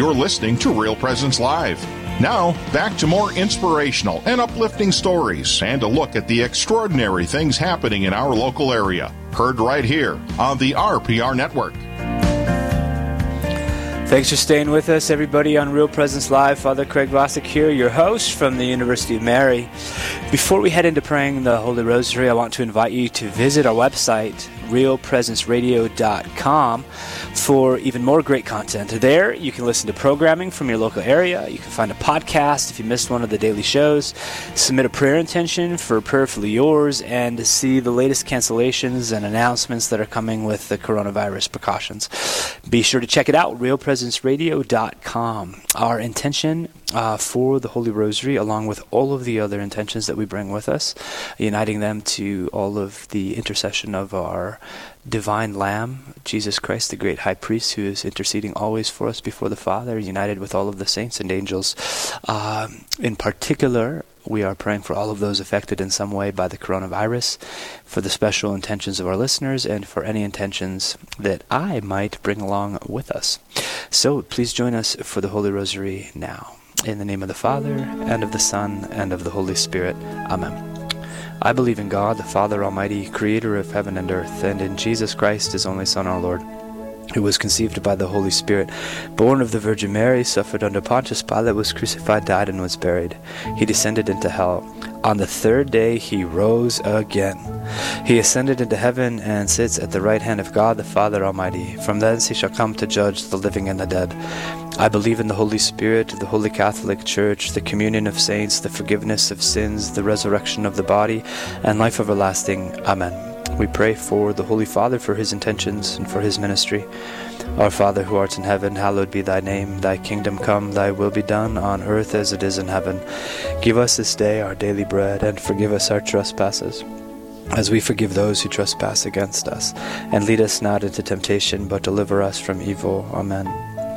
You're listening to Real Presence Live. Now, back to more inspirational and uplifting stories and a look at the extraordinary things happening in our local area. Heard right here on the RPR Network. Thanks for staying with us, everybody, on Real Presence Live. Father Craig Vasek here, your host from the University of Mary. Before we head into praying the Holy Rosary, I want to invite you to visit our website, realpresenceradio.com for even more great content. There, you can listen to programming from your local area. You can find a podcast if you missed one of the daily shows, submit a prayer intention for Prayerfully Yours, and see the latest cancellations and announcements that are coming with the coronavirus precautions. Be sure to check it out, realpresenceradio.com. Our intention uh, for the Holy Rosary, along with all of the other intentions that we bring with us, uniting them to all of the intercession of our divine Lamb, Jesus Christ, the great high priest who is interceding always for us before the Father, united with all of the saints and angels. Um, in particular, we are praying for all of those affected in some way by the coronavirus, for the special intentions of our listeners, and for any intentions that I might bring along with us. So please join us for the Holy Rosary now. In the name of the Father, and of the Son, and of the Holy Spirit. Amen. I believe in God, the Father Almighty, creator of heaven and earth, and in Jesus Christ, his only Son, our Lord, who was conceived by the Holy Spirit, born of the Virgin Mary, suffered under Pontius Pilate, was crucified, died, and was buried. He descended into hell. On the third day he rose again. He ascended into heaven and sits at the right hand of God the Father Almighty. From thence he shall come to judge the living and the dead. I believe in the Holy Spirit, the Holy Catholic Church, the communion of saints, the forgiveness of sins, the resurrection of the body, and life everlasting. Amen. We pray for the Holy Father for his intentions and for his ministry. Our Father who art in heaven, hallowed be thy name. Thy kingdom come, thy will be done on earth as it is in heaven. Give us this day our daily bread, and forgive us our trespasses as we forgive those who trespass against us. And lead us not into temptation, but deliver us from evil. Amen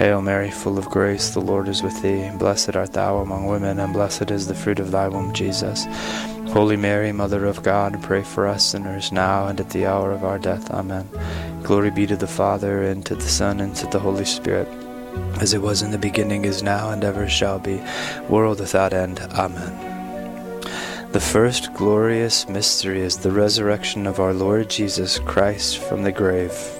Hail Mary, full of grace, the Lord is with thee. Blessed art thou among women, and blessed is the fruit of thy womb, Jesus. Holy Mary, Mother of God, pray for us sinners now and at the hour of our death. Amen. Glory be to the Father, and to the Son, and to the Holy Spirit, as it was in the beginning, is now, and ever shall be, world without end. Amen. The first glorious mystery is the resurrection of our Lord Jesus Christ from the grave.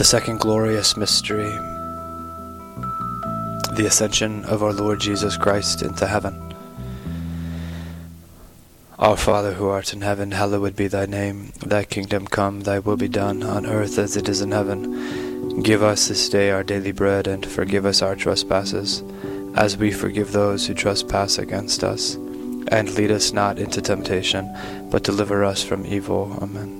The second glorious mystery, the ascension of our Lord Jesus Christ into heaven. Our Father who art in heaven, hallowed be thy name. Thy kingdom come, thy will be done, on earth as it is in heaven. Give us this day our daily bread, and forgive us our trespasses, as we forgive those who trespass against us. And lead us not into temptation, but deliver us from evil. Amen.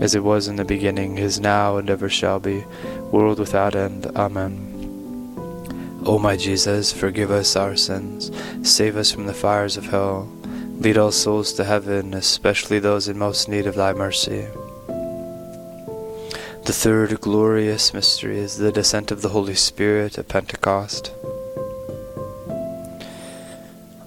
as it was in the beginning, is now, and ever shall be, world without end. Amen. O my Jesus, forgive us our sins, save us from the fires of hell, lead all souls to heaven, especially those in most need of thy mercy. The third glorious mystery is the descent of the Holy Spirit at Pentecost.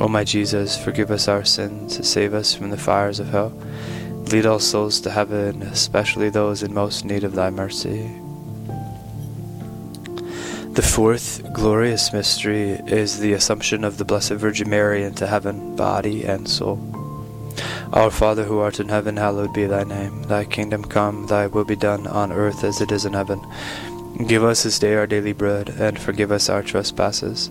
O my Jesus, forgive us our sins, save us from the fires of hell. Lead all souls to heaven, especially those in most need of thy mercy. The fourth glorious mystery is the Assumption of the Blessed Virgin Mary into heaven, body and soul. Our Father who art in heaven, hallowed be thy name. Thy kingdom come, thy will be done on earth as it is in heaven. Give us this day our daily bread, and forgive us our trespasses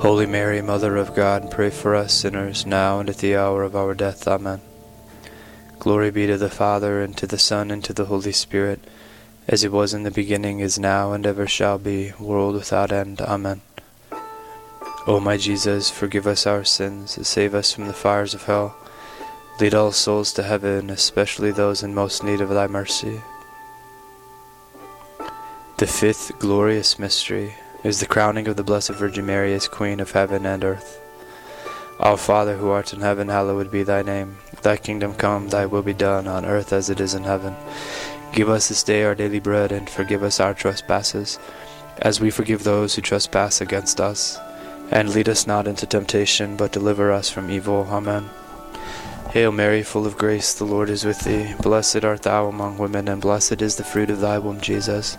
Holy Mary, Mother of God, pray for us sinners, now and at the hour of our death. Amen. Glory be to the Father, and to the Son, and to the Holy Spirit, as it was in the beginning, is now, and ever shall be, world without end. Amen. O my Jesus, forgive us our sins, save us from the fires of hell. Lead all souls to heaven, especially those in most need of thy mercy. The fifth glorious mystery is the crowning of the Blessed Virgin Mary as Queen of heaven and earth. Our Father who art in heaven, hallowed be thy name. Thy kingdom come, thy will be done, on earth as it is in heaven. Give us this day our daily bread, and forgive us our trespasses, as we forgive those who trespass against us. And lead us not into temptation, but deliver us from evil. Amen. Hail Mary, full of grace, the Lord is with thee. Blessed art thou among women, and blessed is the fruit of thy womb, Jesus.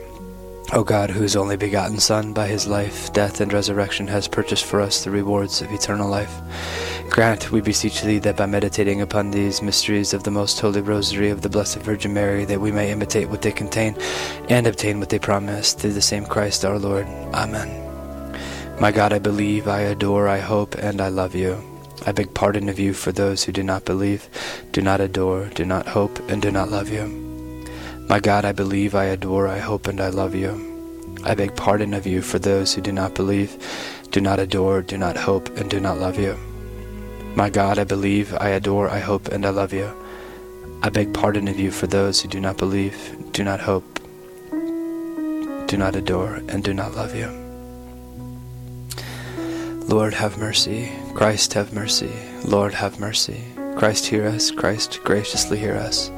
O God, whose only begotten Son, by his life, death, and resurrection, has purchased for us the rewards of eternal life, Grant, we beseech thee, that by meditating upon these mysteries of the most holy rosary of the Blessed Virgin Mary, that we may imitate what they contain and obtain what they promise, through the same Christ our Lord. Amen. My God, I believe, I adore, I hope, and I love you. I beg pardon of you for those who do not believe, do not adore, do not hope, and do not love you. My God, I believe, I adore, I hope, and I love you. I beg pardon of you for those who do not believe, do not adore, do not hope, and do not love you. My God, I believe, I adore, I hope, and I love you. I beg pardon of you for those who do not believe, do not hope, do not adore, and do not love you. Lord, have mercy. Christ, have mercy. Lord, have mercy. Christ, hear us. Christ, graciously hear us.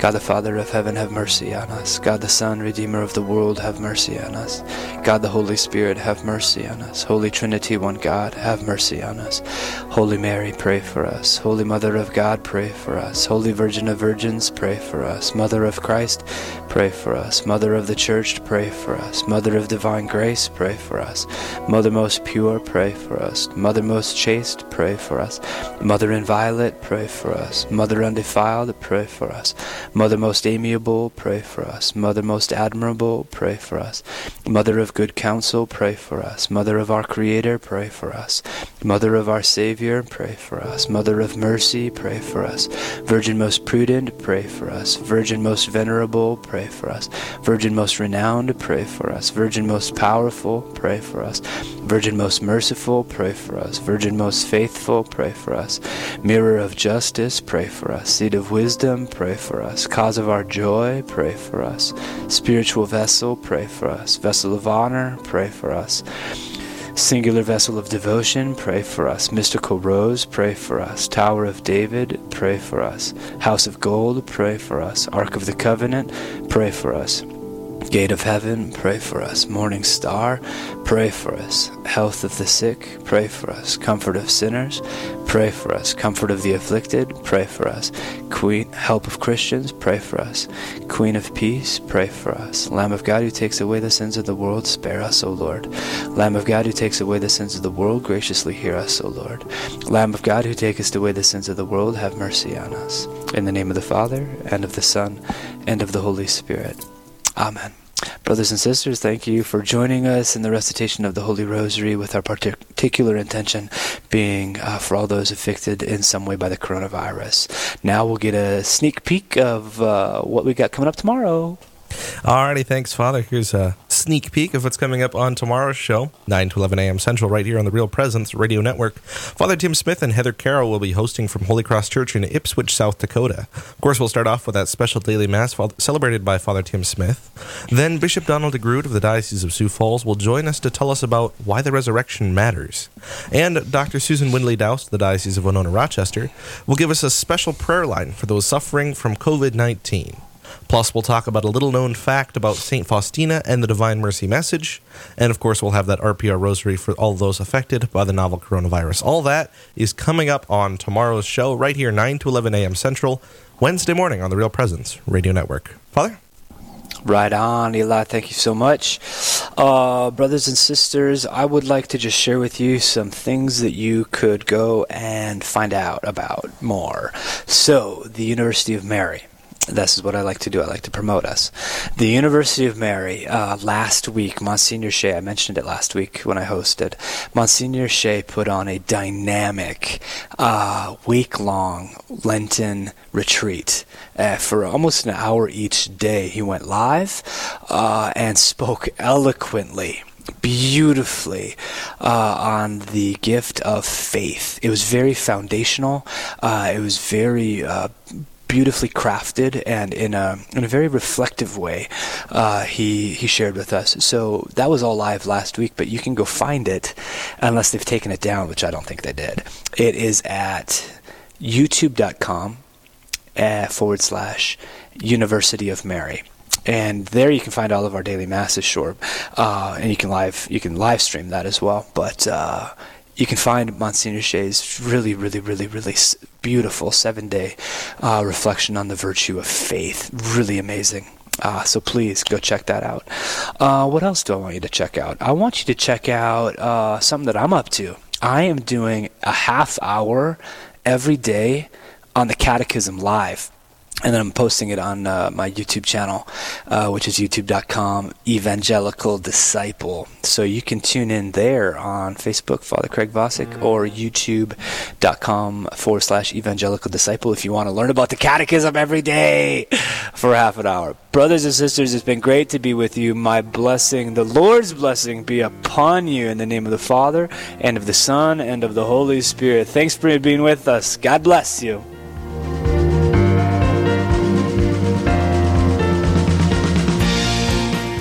God the Father of heaven, have mercy on us. God the Son, Redeemer of the world, have mercy on us. God the Holy Spirit, have mercy on us. Holy Trinity, one God, have mercy on us. Holy Mary, pray for us. Holy Mother of God, pray for us. Holy Virgin of Virgins, pray for us. Mother of Christ, pray for us. Mother of the Church, pray for us. Mother of divine grace, pray for us. Mother most pure, pray for us. Mother most chaste, pray for us. Mother inviolate, pray for us. Mother undefiled, pray for us. Mother most amiable, pray for us. Mother most admirable, pray for us. Mother of good counsel, pray for us. Mother of our Creator, pray for us. Mother of our Savior, pray for us. Mother of mercy, pray for us. Virgin most prudent, pray for us. Virgin most venerable, pray for us. Virgin most renowned, pray for us. Virgin most powerful, pray for us. Virgin most merciful, pray for us. Virgin most faithful, pray for us. Mirror of justice, pray for us. Seat of wisdom, pray for us. Cause of our joy, pray for us. Spiritual vessel, pray for us. Vessel of honor, pray for us. Singular vessel of devotion, pray for us. Mystical rose, pray for us. Tower of David, pray for us. House of gold, pray for us. Ark of the covenant, pray for us. Gate of heaven, pray for us. Morning star, pray for us. Health of the sick, pray for us. Comfort of sinners, pray for us. Comfort of the afflicted, pray for us. Queen, help of Christians, pray for us. Queen of peace, pray for us. Lamb of God who takes away the sins of the world, spare us, O Lord. Lamb of God who takes away the sins of the world, graciously hear us, O Lord. Lamb of God who takest away the sins of the world, have mercy on us. In the name of the Father, and of the Son, and of the Holy Spirit. Amen. Brothers and sisters, thank you for joining us in the recitation of the Holy Rosary with our particular intention being uh, for all those affected in some way by the coronavirus. Now we'll get a sneak peek of uh, what we got coming up tomorrow. Alrighty, thanks, Father. Here's a sneak peek of what's coming up on tomorrow's show, 9 to 11 a.m. Central, right here on the Real Presence Radio Network. Father Tim Smith and Heather Carroll will be hosting from Holy Cross Church in Ipswich, South Dakota. Of course, we'll start off with that special daily mass celebrated by Father Tim Smith. Then Bishop Donald DeGrood of the Diocese of Sioux Falls will join us to tell us about why the resurrection matters. And Dr. Susan Windley Daoust of the Diocese of Winona Rochester will give us a special prayer line for those suffering from COVID 19. Plus, we'll talk about a little known fact about St. Faustina and the Divine Mercy message. And of course, we'll have that RPR rosary for all those affected by the novel coronavirus. All that is coming up on tomorrow's show, right here, 9 to 11 a.m. Central, Wednesday morning on the Real Presence Radio Network. Father? Right on, Eli. Thank you so much. Uh, brothers and sisters, I would like to just share with you some things that you could go and find out about more. So, the University of Mary this is what I like to do. I like to promote us. The University of Mary, uh, last week, Monsignor Shea, I mentioned it last week when I hosted, Monsignor Shea put on a dynamic, uh, week long Lenten retreat. Uh, for almost an hour each day, he went live uh, and spoke eloquently beautifully uh, on the gift of faith. It was very foundational. Uh, it was very uh, beautifully crafted and in a in a very reflective way. Uh, he he shared with us. So that was all live last week, but you can go find it unless they've taken it down, which I don't think they did. It is at youtube.com uh, forward slash University of Mary and there you can find all of our daily masses short uh, and you can live you can live stream that as well but uh, you can find Monsignor Shea's really, really, really, really beautiful seven day uh, reflection on the virtue of faith. Really amazing. Uh, so please go check that out. Uh, what else do I want you to check out? I want you to check out uh, something that I'm up to. I am doing a half hour every day on the Catechism Live and then I'm posting it on uh, my YouTube channel, uh, which is youtube.com evangelical disciple. So you can tune in there on Facebook, Father Craig Vasek, or youtube.com forward slash evangelical disciple if you want to learn about the catechism every day for half an hour. Brothers and sisters, it's been great to be with you. My blessing, the Lord's blessing, be upon you in the name of the Father, and of the Son, and of the Holy Spirit. Thanks for being with us. God bless you.